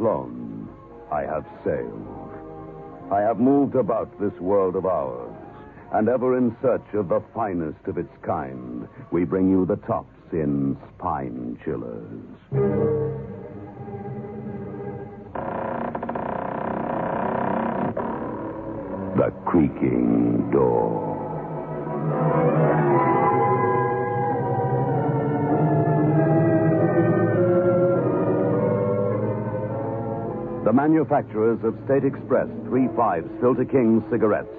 flown. I have sailed. I have moved about this world of ours, and ever in search of the finest of its kind, we bring you the tops in spine chillers. The creaking door. The manufacturers of State Express 3-5 Filter King cigarettes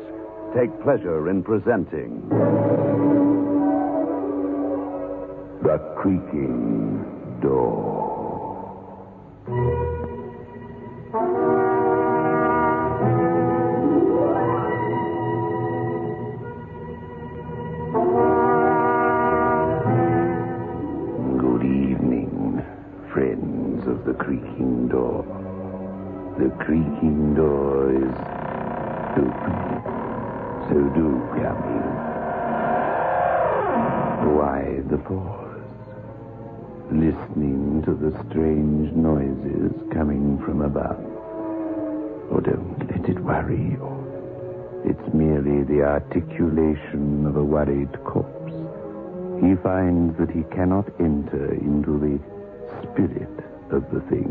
take pleasure in presenting The Creaking Door. So do come. Why the pause? Listening to the strange noises coming from above. Oh, don't let it worry you. It's merely the articulation of a worried corpse he finds that he cannot enter into the spirit of the thing.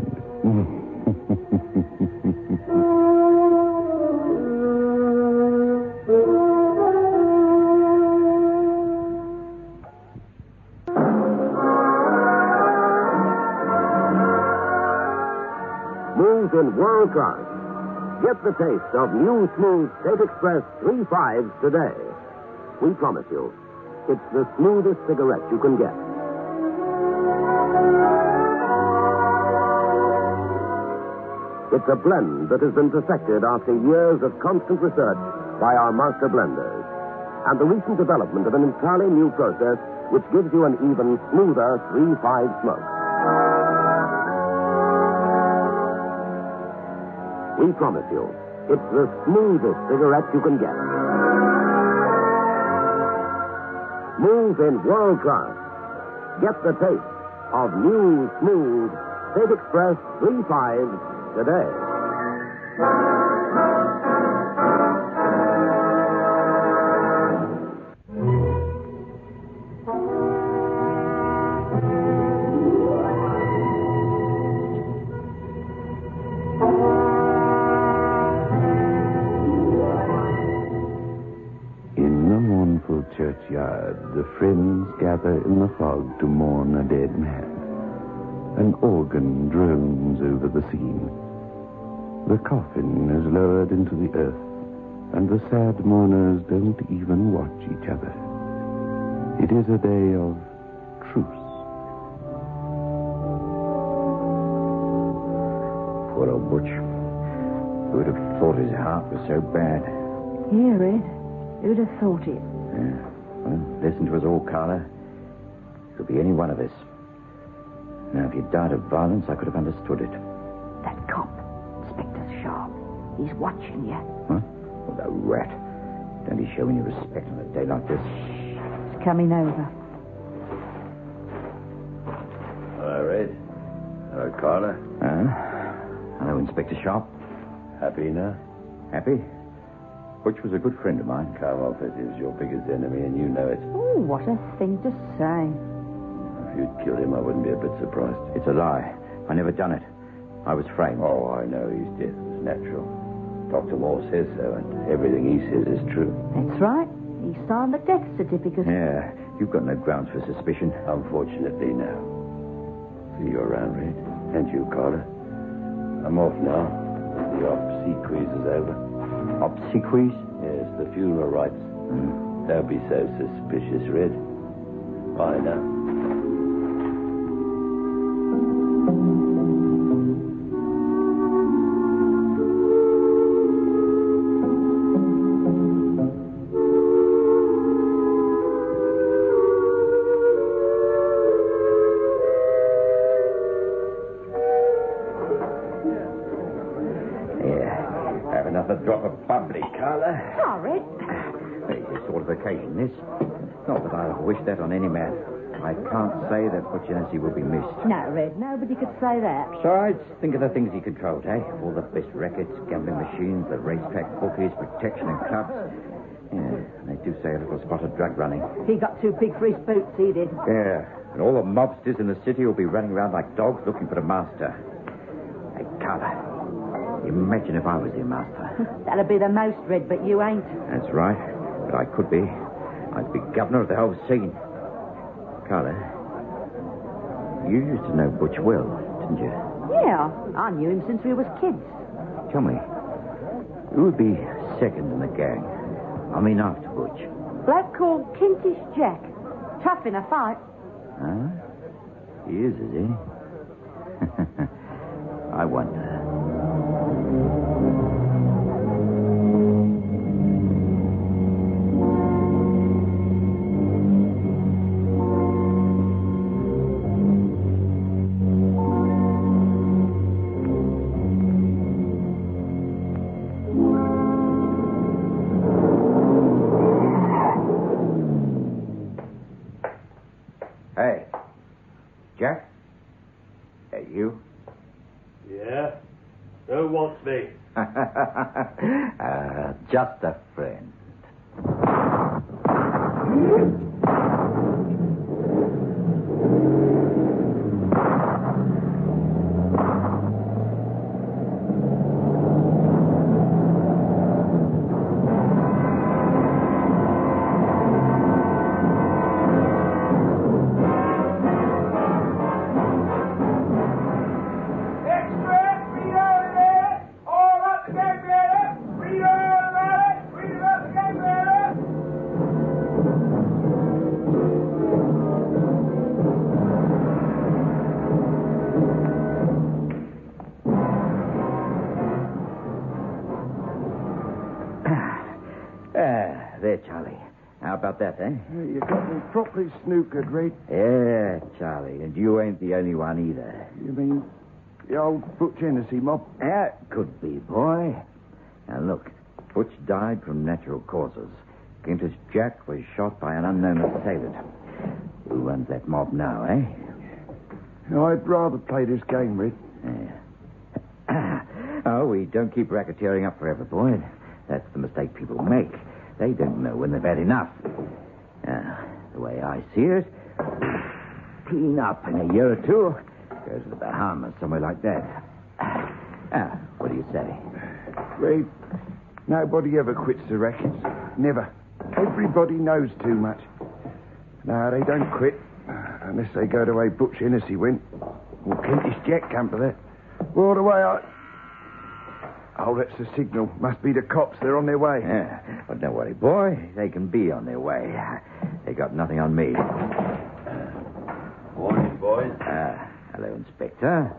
Smooth in world class. Get the taste of new smooth State Express 3 5s today. We promise you, it's the smoothest cigarette you can get. It's a blend that has been perfected after years of constant research by our master blenders. And the recent development of an entirely new process which gives you an even smoother 3 5 smoke. We promise you, it's the smoothest cigarette you can get. Smooth in world class. Get the taste of new, smooth State Express 3 5s today. Gather in the fog to mourn a dead man. An organ drones over the scene. The coffin is lowered into the earth, and the sad mourners don't even watch each other. It is a day of truce. Poor old Butch. Who'd have thought his heart was so bad? Here, Ed. Who'd have thought it? Yeah. Well, listen to us all, Carla. Could be any one of us. Now, if you'd died of violence, I could have understood it. That cop, Inspector Sharp. He's watching you. Huh? Oh, the rat. Don't be showing you respect on a day like this. He's coming over. Hello, Red. Hello, Carla. Huh? Hello, Inspector Sharp. Happy now? Happy? Butch was a good friend of mine. Carmoffat is your biggest enemy, and you know it. Oh, what a thing to say. If you'd killed him, I wouldn't be a bit surprised. It's a lie. I never done it. I was framed. Oh, I know his death was natural. Dr. Moore says so, and everything he says is true. That's right. He signed the death certificate. Yeah, you've got no grounds for suspicion. Unfortunately, no. See you around, Red. And you, Carla. I'm off now. The obsequies is over. Obsequies? Yes, the funeral rites. Hmm. Don't be so suspicious, Red. Bye now. Can't say that Hennessy will be missed. No, Red, nobody could say that. Besides, think of the things he controlled, eh? All the best rackets, gambling machines, the racetrack bookies, protection and clubs. Yeah, and they do say a little spot of drug running. He got too big for his boots, he did. Yeah, and all the mobsters in the city will be running around like dogs looking for the master. Hey, Carla, imagine if I was your master. That'd be the most, Red, but you ain't. That's right, but I could be. I'd be governor of the whole scene. Carla, you used to know Butch well, didn't you? Yeah, I knew him since we was kids. Tell me, who would be second in the gang? I mean, after Butch. Black called Kentish Jack. Tough in a fight. Huh? He is, is he? I wonder. Just a properly snookered, Red. Yeah, Charlie. And you ain't the only one either. You mean the old Butch Hennessy mob? That could be, boy. Now, look. Butch died from natural causes. Kentish Jack was shot by an unknown assailant. Who runs that mob now, eh? I'd rather play this game, Red. Yeah. oh, we don't keep racketeering up forever, boy. That's the mistake people make. They don't know when they've had enough. Now, the way I see it, clean up in a year or two, go to the Bahamas, somewhere like that. Ah, what do you say? Red, nobody ever quits the rackets. Never. Everybody knows too much. No, they don't quit. Unless they go the way Butch Hennessy went. Or Kentish Jack come to that. Well, the way I... Oh, that's the signal. Must be the cops. They're on their way. Yeah, but don't worry, boy. They can be on their way. They got nothing on me. Morning, boys. Ah, hello, Inspector.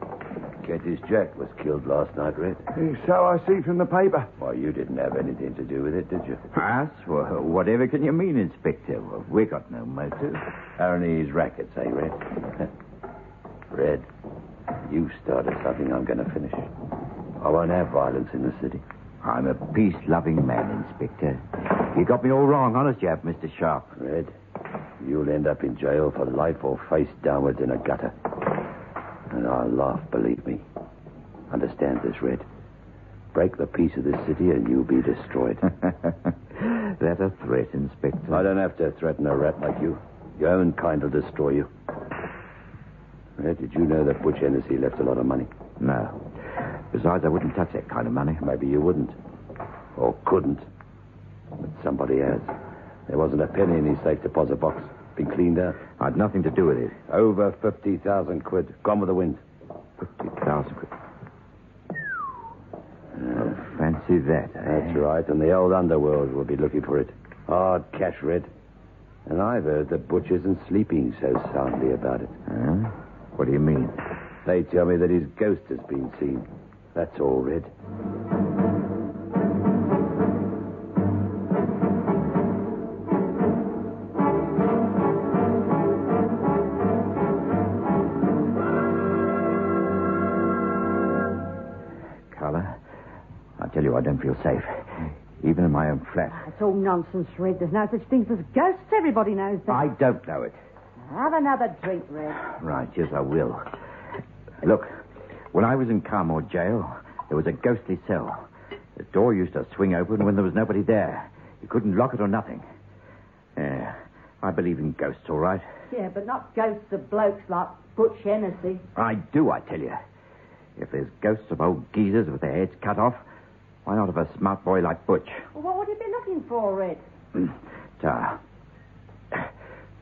Kentish Jack was killed last night, Red. So I see from the paper. Why, you didn't have anything to do with it, did you? Us? Well, whatever can you mean, Inspector? Well, we got no motive. Only his rackets, eh, Red? Red, you started something I'm going to finish. I won't have violence in the city. I'm a peace-loving man, Inspector. You got me all wrong, honest you have, Mr. Sharp. Red, you'll end up in jail for life or face downwards in a gutter. And I'll laugh, believe me. Understand this, Red. Break the peace of this city and you'll be destroyed. That a threat, Inspector? I don't have to threaten a rat like you. Your own kind will destroy you. Red, did you know that Butch Hennessy left a lot of money? No. Besides, I wouldn't touch that kind of money. Maybe you wouldn't. Or couldn't. But somebody has. There wasn't a penny in his safe deposit box. Been cleaned out. I'd nothing to do with it. Over 50,000 quid. Gone with the wind. 50,000 quid. Oh, fancy that, eh? That's right, and the old underworld will be looking for it. Hard cash, Red. And I've heard that Butch isn't sleeping so soundly about it. Huh? What do you mean? They tell me that his ghost has been seen. That's all, Red. It's all nonsense, Red. There's no such thing as ghosts. Everybody knows that. I don't know it. Have another drink, Red. Right, yes, I will. Look, when I was in Carmore jail, there was a ghostly cell. The door used to swing open when there was nobody there. You couldn't lock it or nothing. Yeah, I believe in ghosts, all right. Yeah, but not ghosts of blokes like Butch Hennessy. I do, I tell you. If there's ghosts of old geezers with their heads cut off, why not of a smart boy like Butch? Well, what would you be looking for, Red? Hmm. Ta.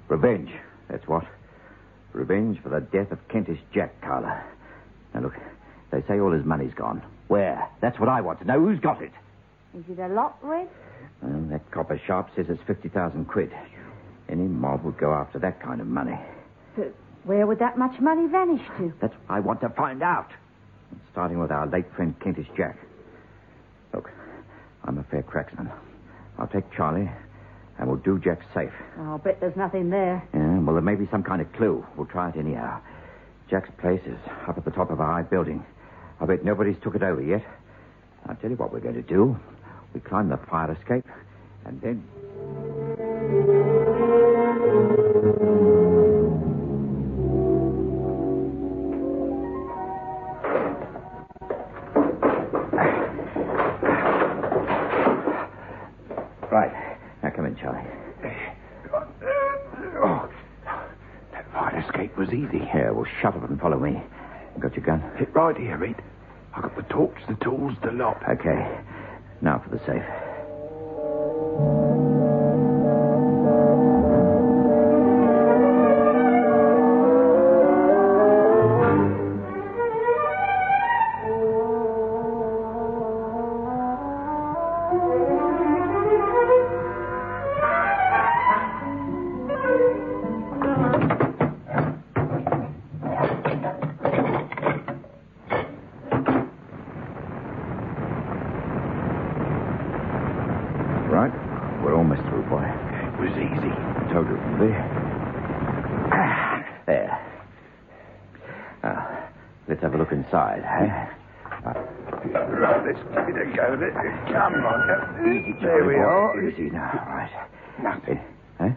Revenge, that's what. Revenge for the death of Kentish Jack, Carla. Now, look, they say all his money's gone. Where? That's what I want to know. Who's got it? Is it a lot, Red? Well, that copper sharp says it's 50,000 quid. Any mob would go after that kind of money. But where would that much money vanish to? That's what I want to find out. Starting with our late friend Kentish Jack. I'm a fair cracksman. I'll take Charlie, and we'll do Jack safe. I'll bet there's nothing there. Yeah, well, there may be some kind of clue. We'll try it anyhow. Jack's place is up at the top of a high building. I bet nobody's took it over yet. I'll tell you what we're going to do. We climb the fire escape, and then. Shut up and follow me. Got your gun? Hit right here, Red. I got the torch, the tools, the lot. Okay. Now for the safe. Right. We're almost through, boy. It was easy. I Told you it would be. Ah, There. Now, let's have a look inside, eh? Right, let's give it a go. Let Come on. Easy, there we boy. are. Easy now, right. Nothing. Eh?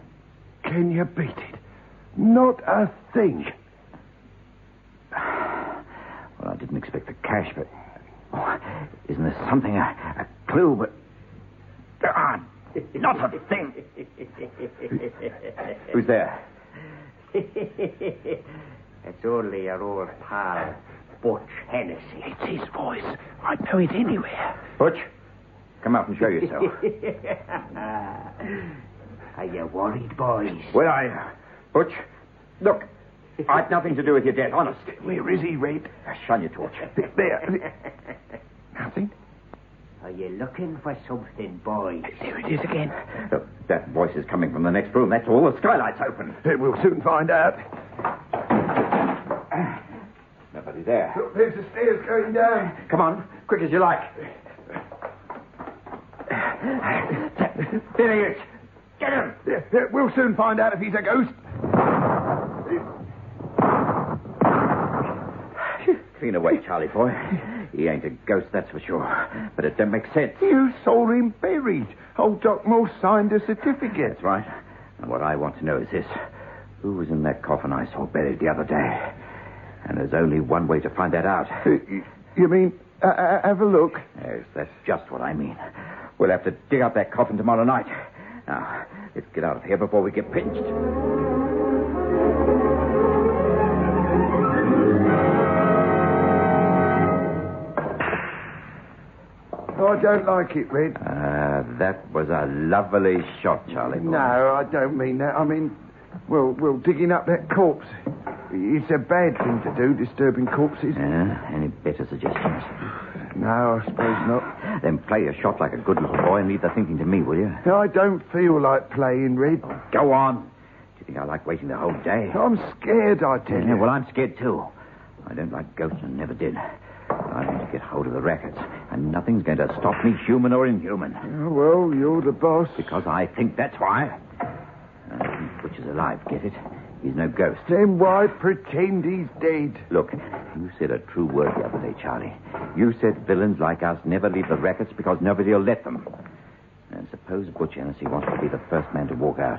Can you beat it? Not a thing. Well, I didn't expect the cash, but. Oh, isn't there something, a, a clue, but. Ah, not a thing. Who's there? it's only your old pal, Butch Hennessy. It's his voice. I'd know it anywhere. Butch, come out and show yourself. Are you worried, boys? Where are you? Butch, look. I've nothing to do with your death, honest. Where is he, Red? Shine your torch. There. Nothing. Are you looking for something, boys? There it is again. Look, that voice is coming from the next room. That's all. The skylight's open. We'll soon find out. Nobody there. Look, there's the stairs going down. Come on, quick as you like. There he is. Get him. There, there, We'll soon find out if he's a ghost. Clean away, Charlie boy. He ain't a ghost, that's for sure. But it don't make sense. You saw him buried. Old Doc Moore signed a certificate. That's right. And what I want to know is this. Who was in that coffin I saw buried the other day? And there's only one way to find that out. You mean, uh, uh, have a look? Yes, that's just what I mean. We'll have to dig up that coffin tomorrow night. Now, let's get out of here before we get pinched. I don't like it, Red. Uh, that was a lovely shot, Charlie. boy. No, I don't mean that. I mean, well, well, digging up that corpse. It's a bad thing to do, disturbing corpses. Yeah, any better suggestions? No, I suppose not. Then play your shot like a good little boy and leave the thinking to me, will you? I don't feel like playing, Red. Go on. Do you think I like waiting the whole day? I'm scared, I tell Yeah, you. well, I'm scared too. I don't like ghosts and never did. I want to get hold of the records, and nothing's going to stop me, human or inhuman. Oh, well, you're the boss. Because I think that's why. Uh, Butch is alive, get it? He's no ghost. Then why pretend he's dead? Look, you said a true word the other day, Charlie. You said villains like us never leave the records because nobody will let them. And suppose Butch Hennessy wants to be the first man to walk out.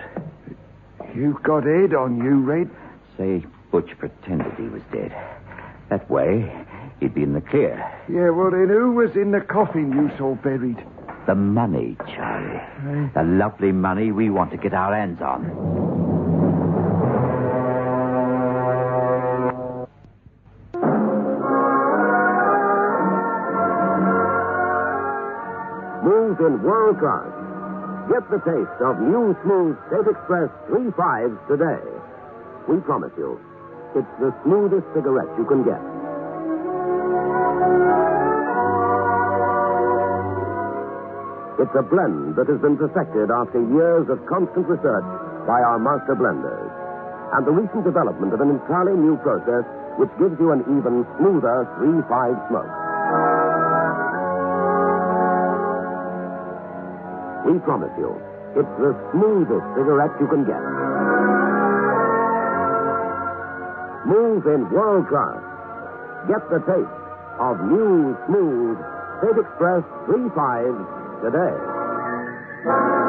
You've got head on you, Red. Say Butch pretended he was dead. That way, he'd be in the clear. Yeah, well, then who was in the coffin you saw buried? The money, Charlie. Eh? The lovely money we want to get our hands on. Smooth in world class. Get the taste of new smooth State Express 3 5s today. We promise you, it's the smoothest cigarette you can get. It's a blend that has been perfected after years of constant research by our master blenders. And the recent development of an entirely new process which gives you an even smoother 3 5 smoke. We promise you, it's the smoothest cigarette you can get. Smooth in world class. Get the taste of new, smooth State Express 3 5s today.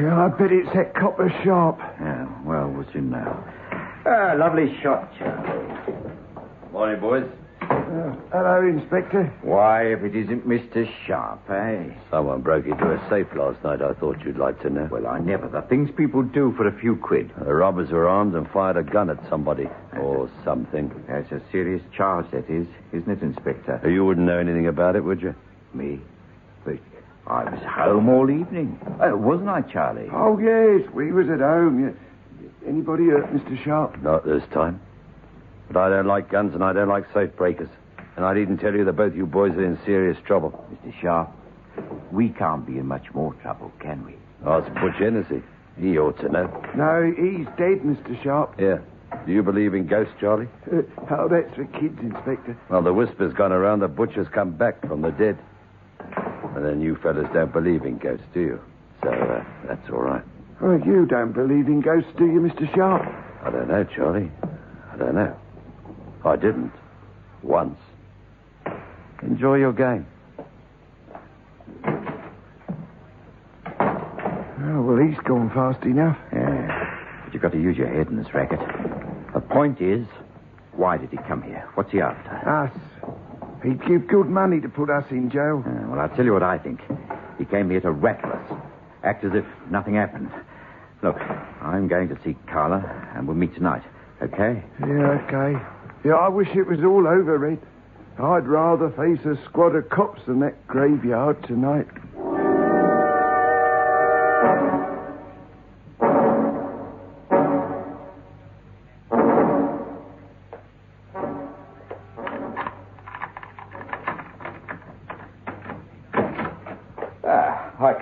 Yeah, I bet it's that copper sharp. Yeah, well, what's in now? Ah, lovely shot, Charlie. Morning, boys. Uh, hello, Inspector. Why, if it isn't Mr. Sharp, eh? Someone broke into a safe last night. I thought you'd like to know. Well, I never. The things people do for a few quid. The robbers were armed and fired a gun at somebody or something. That's a serious charge, that is, isn't it, Inspector? You wouldn't know anything about it, would you? Me? I was home all evening. Uh, wasn't I, Charlie? Oh, yes, we was at home. Yeah. Anybody hurt Mr. Sharp? Not this time. But I don't like guns and I don't like safe breakers. And I needn't tell you that both you boys are in serious trouble. Mr. Sharp, we can't be in much more trouble, can we? Ask Butch Hennessy. He ought to know. No, he's dead, Mr. Sharp. Yeah. Do you believe in ghosts, Charlie? Uh, oh, that's for kids, Inspector. Well, the whisper's gone around that Butch has come back from the dead. And then you fellas don't believe in ghosts, do you? So, uh, that's all right. Well, you don't believe in ghosts, do you, Mr. Sharp? I don't know, Charlie. I don't know. I didn't. Once. Enjoy your game. Oh, well, he's gone fast enough. Yeah. But you've got to use your head in this racket. The point is, why did he come here? What's he after? Us. He'd give good money to put us in jail. Uh, well, I'll tell you what I think. He came here to rattle us, act as if nothing happened. Look, I'm going to see Carla, and we'll meet tonight. Okay? Yeah, okay. Yeah, I wish it was all over, Red. I'd rather face a squad of cops than that graveyard tonight.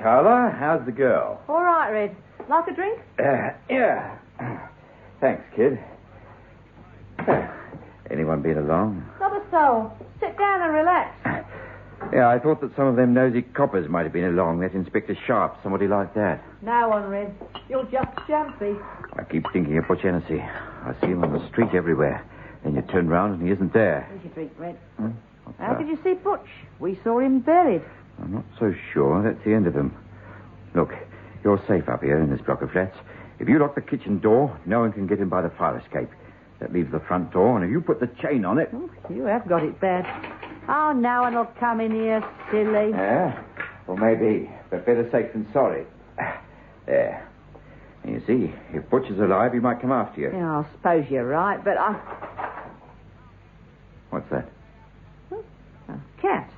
Carla. How's the girl? All right, Red. Like a drink? Uh, yeah. Thanks, kid. Anyone been along? Not a soul. Sit down and relax. Yeah, I thought that some of them nosy coppers might have been along. That Inspector Sharp, somebody like that. No one, Red. You're just jumpy. I keep thinking of Butch Hennessy. I see him on the street everywhere. Then you turn round and he isn't there. Here's your drink, Red. Hmm? How that? did you see Butch? We saw him buried. I'm not so sure. That's the end of them. Look, you're safe up here in this block of flats. If you lock the kitchen door, no one can get in by the fire escape. That leaves the front door, and if you put the chain on it. Oh, you have got it bad. Oh, no one will come in here, silly. Yeah? Well, maybe. But better safe than sorry. There. You see, if Butch is alive, he might come after you. Yeah, I suppose you're right, but I. What's that? A cat.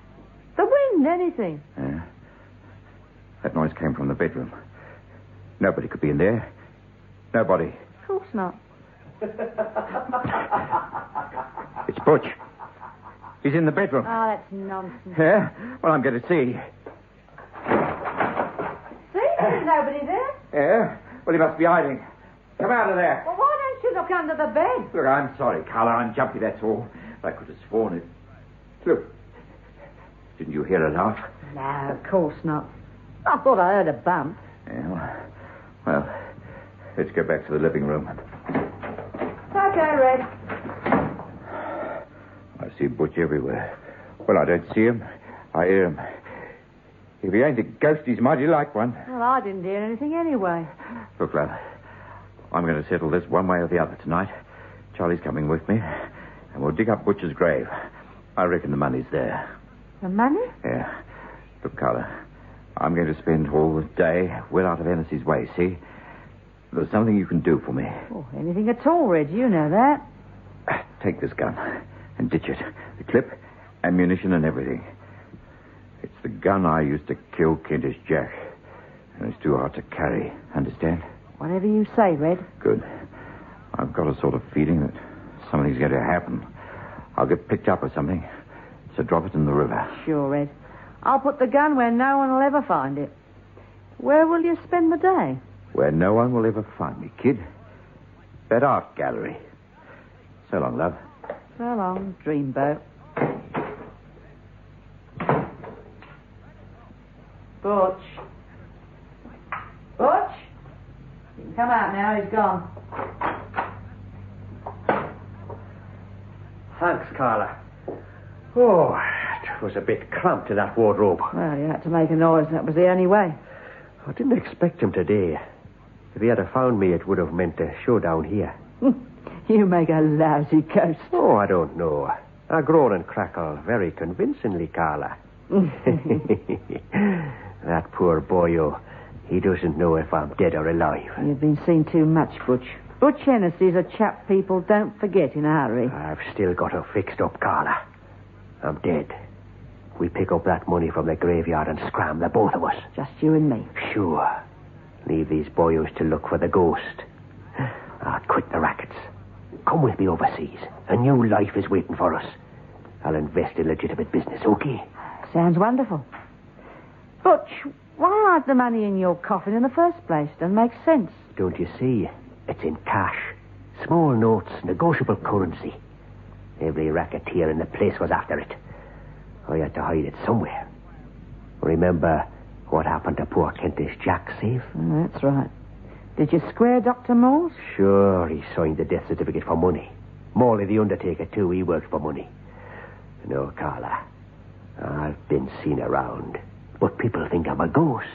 Anything. Yeah. That noise came from the bedroom. Nobody could be in there. Nobody. Of course not. It's Butch. He's in the bedroom. Oh, that's nonsense. Yeah? Well, I'm going to see. See, there's nobody there. Yeah? Well, he must be hiding. Come out of there. Well, why don't you look under the bed? Look, I'm sorry, Carla. I'm jumpy, that's all. I could have sworn it. Look. Didn't you hear a laugh? No, of course not. I thought I heard a bump. Yeah, well, well, let's go back to the living room. Okay, Red. I see Butch everywhere. Well, I don't see him. I hear him. If he ain't a ghost, he's mighty like one. Well, I didn't hear anything anyway. Look, love, I'm going to settle this one way or the other tonight. Charlie's coming with me, and we'll dig up Butcher's grave. I reckon the money's there. The money? Yeah. Look, Carla, I'm going to spend all the day well out of Ennis's way, see? There's something you can do for me. Oh, anything at all, Red. You know that. Take this gun and ditch it. The clip, ammunition, and everything. It's the gun I used to kill Kentish Jack. And it's too hard to carry. Understand? Whatever you say, Red. Good. I've got a sort of feeling that something's going to happen. I'll get picked up or something. So drop it in the river. Sure, Red. I'll put the gun where no one will ever find it. Where will you spend the day? Where no one will ever find me, kid. That art gallery. So long, love. So long, dreamboat. Butch. Butch? You can come out now, he's gone. Thanks, Carla. Oh, it was a bit cramped in that wardrobe. Well, you had to make a noise, that was the only way. I didn't expect him today. If he had found me, it would have meant a showdown here. Hmm. You make a lousy ghost. Oh, I don't know. I groan and crackle very convincingly, Carla. that poor boyo, oh, he doesn't know if I'm dead or alive. You've been seen too much, Butch. Butch Hennessy's a chap people don't forget in a hurry. I've still got her fixed up, Carla. I'm dead. We pick up that money from the graveyard and scram, the both of us. Just you and me. Sure. Leave these boyos to look for the ghost. I'll quit the rackets. Come with me overseas. A new life is waiting for us. I'll invest in legitimate business, okay? Sounds wonderful. Butch, why hide the money in your coffin in the first place? Doesn't make sense. Don't you see? It's in cash. Small notes, negotiable currency. Every racketeer in the place was after it. I had to hide it somewhere. Remember what happened to poor Kentish Jack safe? Oh, that's right. Did you square Dr. Morse? Sure, he signed the death certificate for money. Morley the Undertaker, too, he worked for money. No, Carla. I've been seen around, but people think I'm a ghost.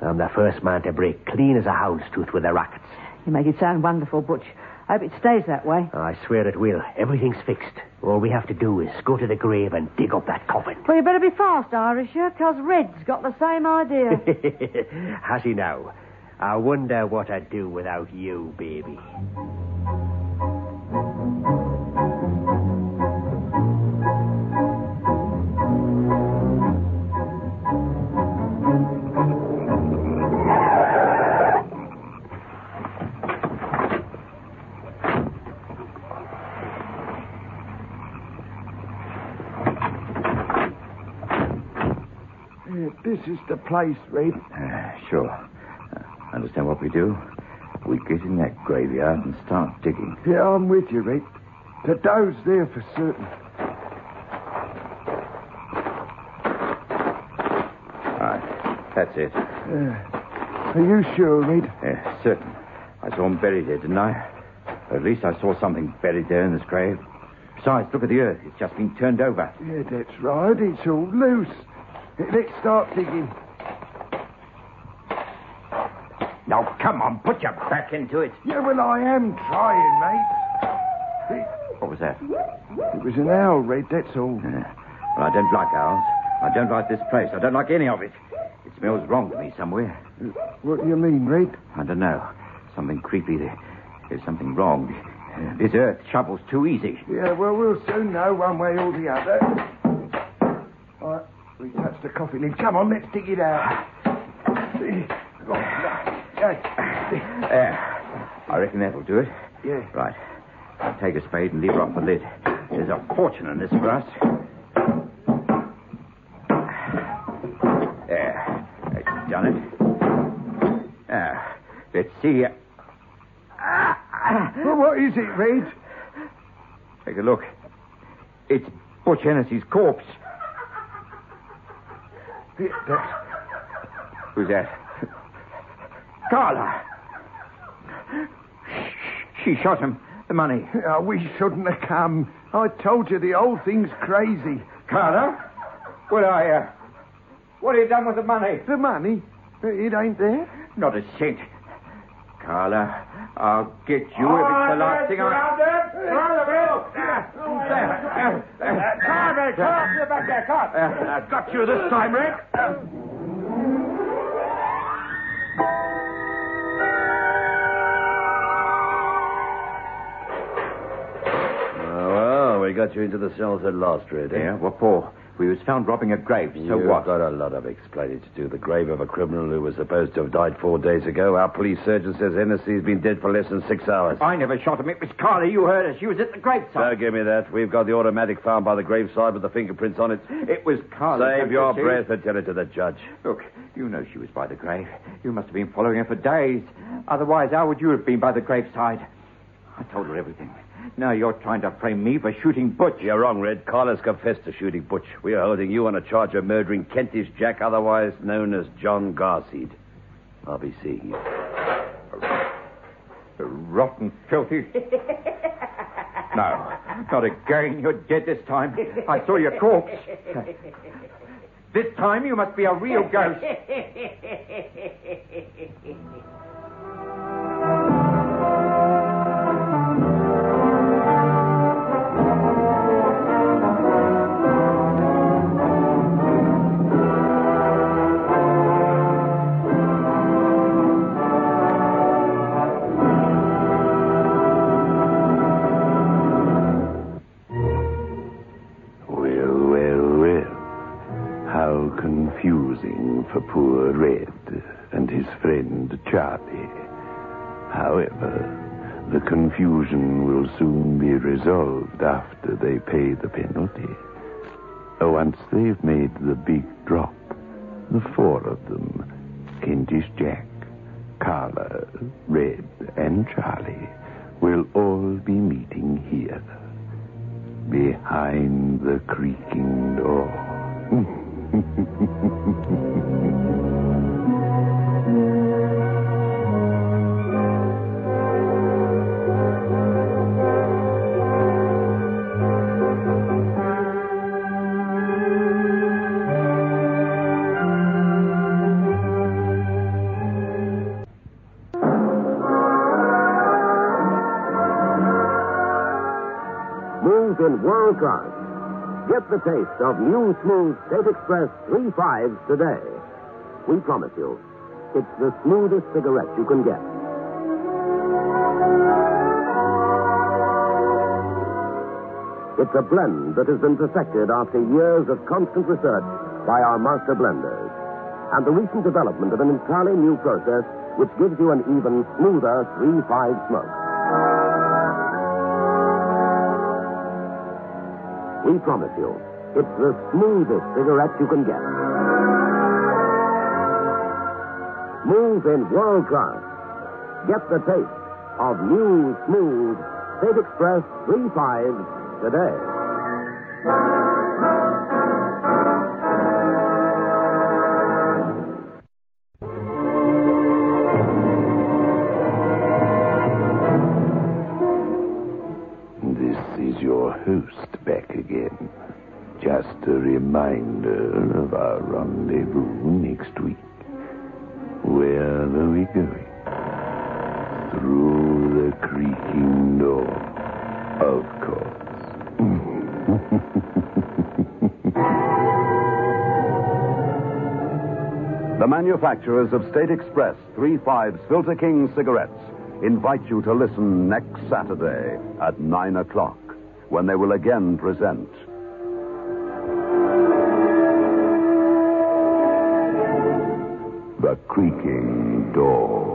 I'm the first man to break clean as a hound's tooth with the rackets. You make it sound wonderful, Butch. I hope it stays that way. I swear it will. Everything's fixed. All we have to do is go to the grave and dig up that coffin. Well, you better be fast, Irisher, because Red's got the same idea. Has he now? I wonder what I'd do without you, baby. Place, Red. Uh, sure. Uh, understand what we do? We get in that graveyard and start digging. Yeah, I'm with you, Red. The dough's there for certain. All right. That's it. Uh, are you sure, Red? Yeah, certain. I saw him buried there, didn't I? Or at least I saw something buried there in this grave. Besides, look at the earth. It's just been turned over. Yeah, that's right. It's all loose. Let's start digging. Now, come on, put your back into it. Yeah, well, I am trying, mate. What was that? it was an owl, Red, that's all. Yeah. Well, I don't like owls. I don't like this place. I don't like any of it. It smells wrong to me somewhere. What do you mean, Red? I don't know. Something creepy. There. There's something wrong. Uh, This earth shovel's too easy. Yeah, well, we'll soon know one way or the other. All right, we touched the coffee lid. Come on, let's dig it out. There. I reckon that'll do it. Yeah. Right. Take a spade and leave lever off the lid. There's a fortune in this for us. There. That's done it. Now, let's see. Well, what is it, Red? Take a look. It's Butch Hennessy's corpse. That's... Who's that? Carla. She shot him. The money. Oh, we shouldn't have come. I told you the whole thing's crazy. Carla? What uh, are you? What have you done with the money? The money? It ain't there? Not a cent. Carla, I'll get you if it's the last thing I... Come on, come on, get back there, come on. I've got you this time, Rick. Uh, we got you into the cells at last, Red. eh? Yeah, what for? We was found robbing a grave, so You've what? got a lot of explaining to do. The grave of a criminal who was supposed to have died four days ago. Our police surgeon says Hennessy's been dead for less than six hours. I never shot him. It was Carly. You heard her. She was at the graveside. Don't give me that. We've got the automatic found by the graveside with the fingerprints on it. It was Carly. Save your you breath and tell it to the judge. Look, you know she was by the grave. You must have been following her for days. Otherwise, how would you have been by the graveside? I told her everything. Now you're trying to frame me for shooting Butch. You're wrong, Red. Carla's confessed to shooting Butch. We are holding you on a charge of murdering Kentish Jack, otherwise known as John Garseed. I'll be seeing you. The Rotten, filthy. no, not again. You're dead this time. I saw your corpse. This time you must be a real ghost. confusing for poor Red and his friend Charlie. However, the confusion will soon be resolved after they pay the penalty. Oh, once they've made the big drop, the four of them, Kentish Jack, Carla, Red, and Charlie, will all be meeting here behind the creaking door. Hmm. In world class. Get the taste of new smooth State Express 3 5s today. We promise you, it's the smoothest cigarette you can get. It's a blend that has been perfected after years of constant research by our master blenders. And the recent development of an entirely new process which gives you an even smoother 3 5 smoke. We promise you, it's the smoothest cigarette you can get. Smooth in world class. Get the taste of new, smooth State Express 3 5s today. Host back again. Just a reminder of our rendezvous next week. Where are we going? Through the creaking door, of course. The manufacturers of State Express 3 5s Filter King cigarettes invite you to listen next Saturday at 9 o'clock when they will again present The creaking door.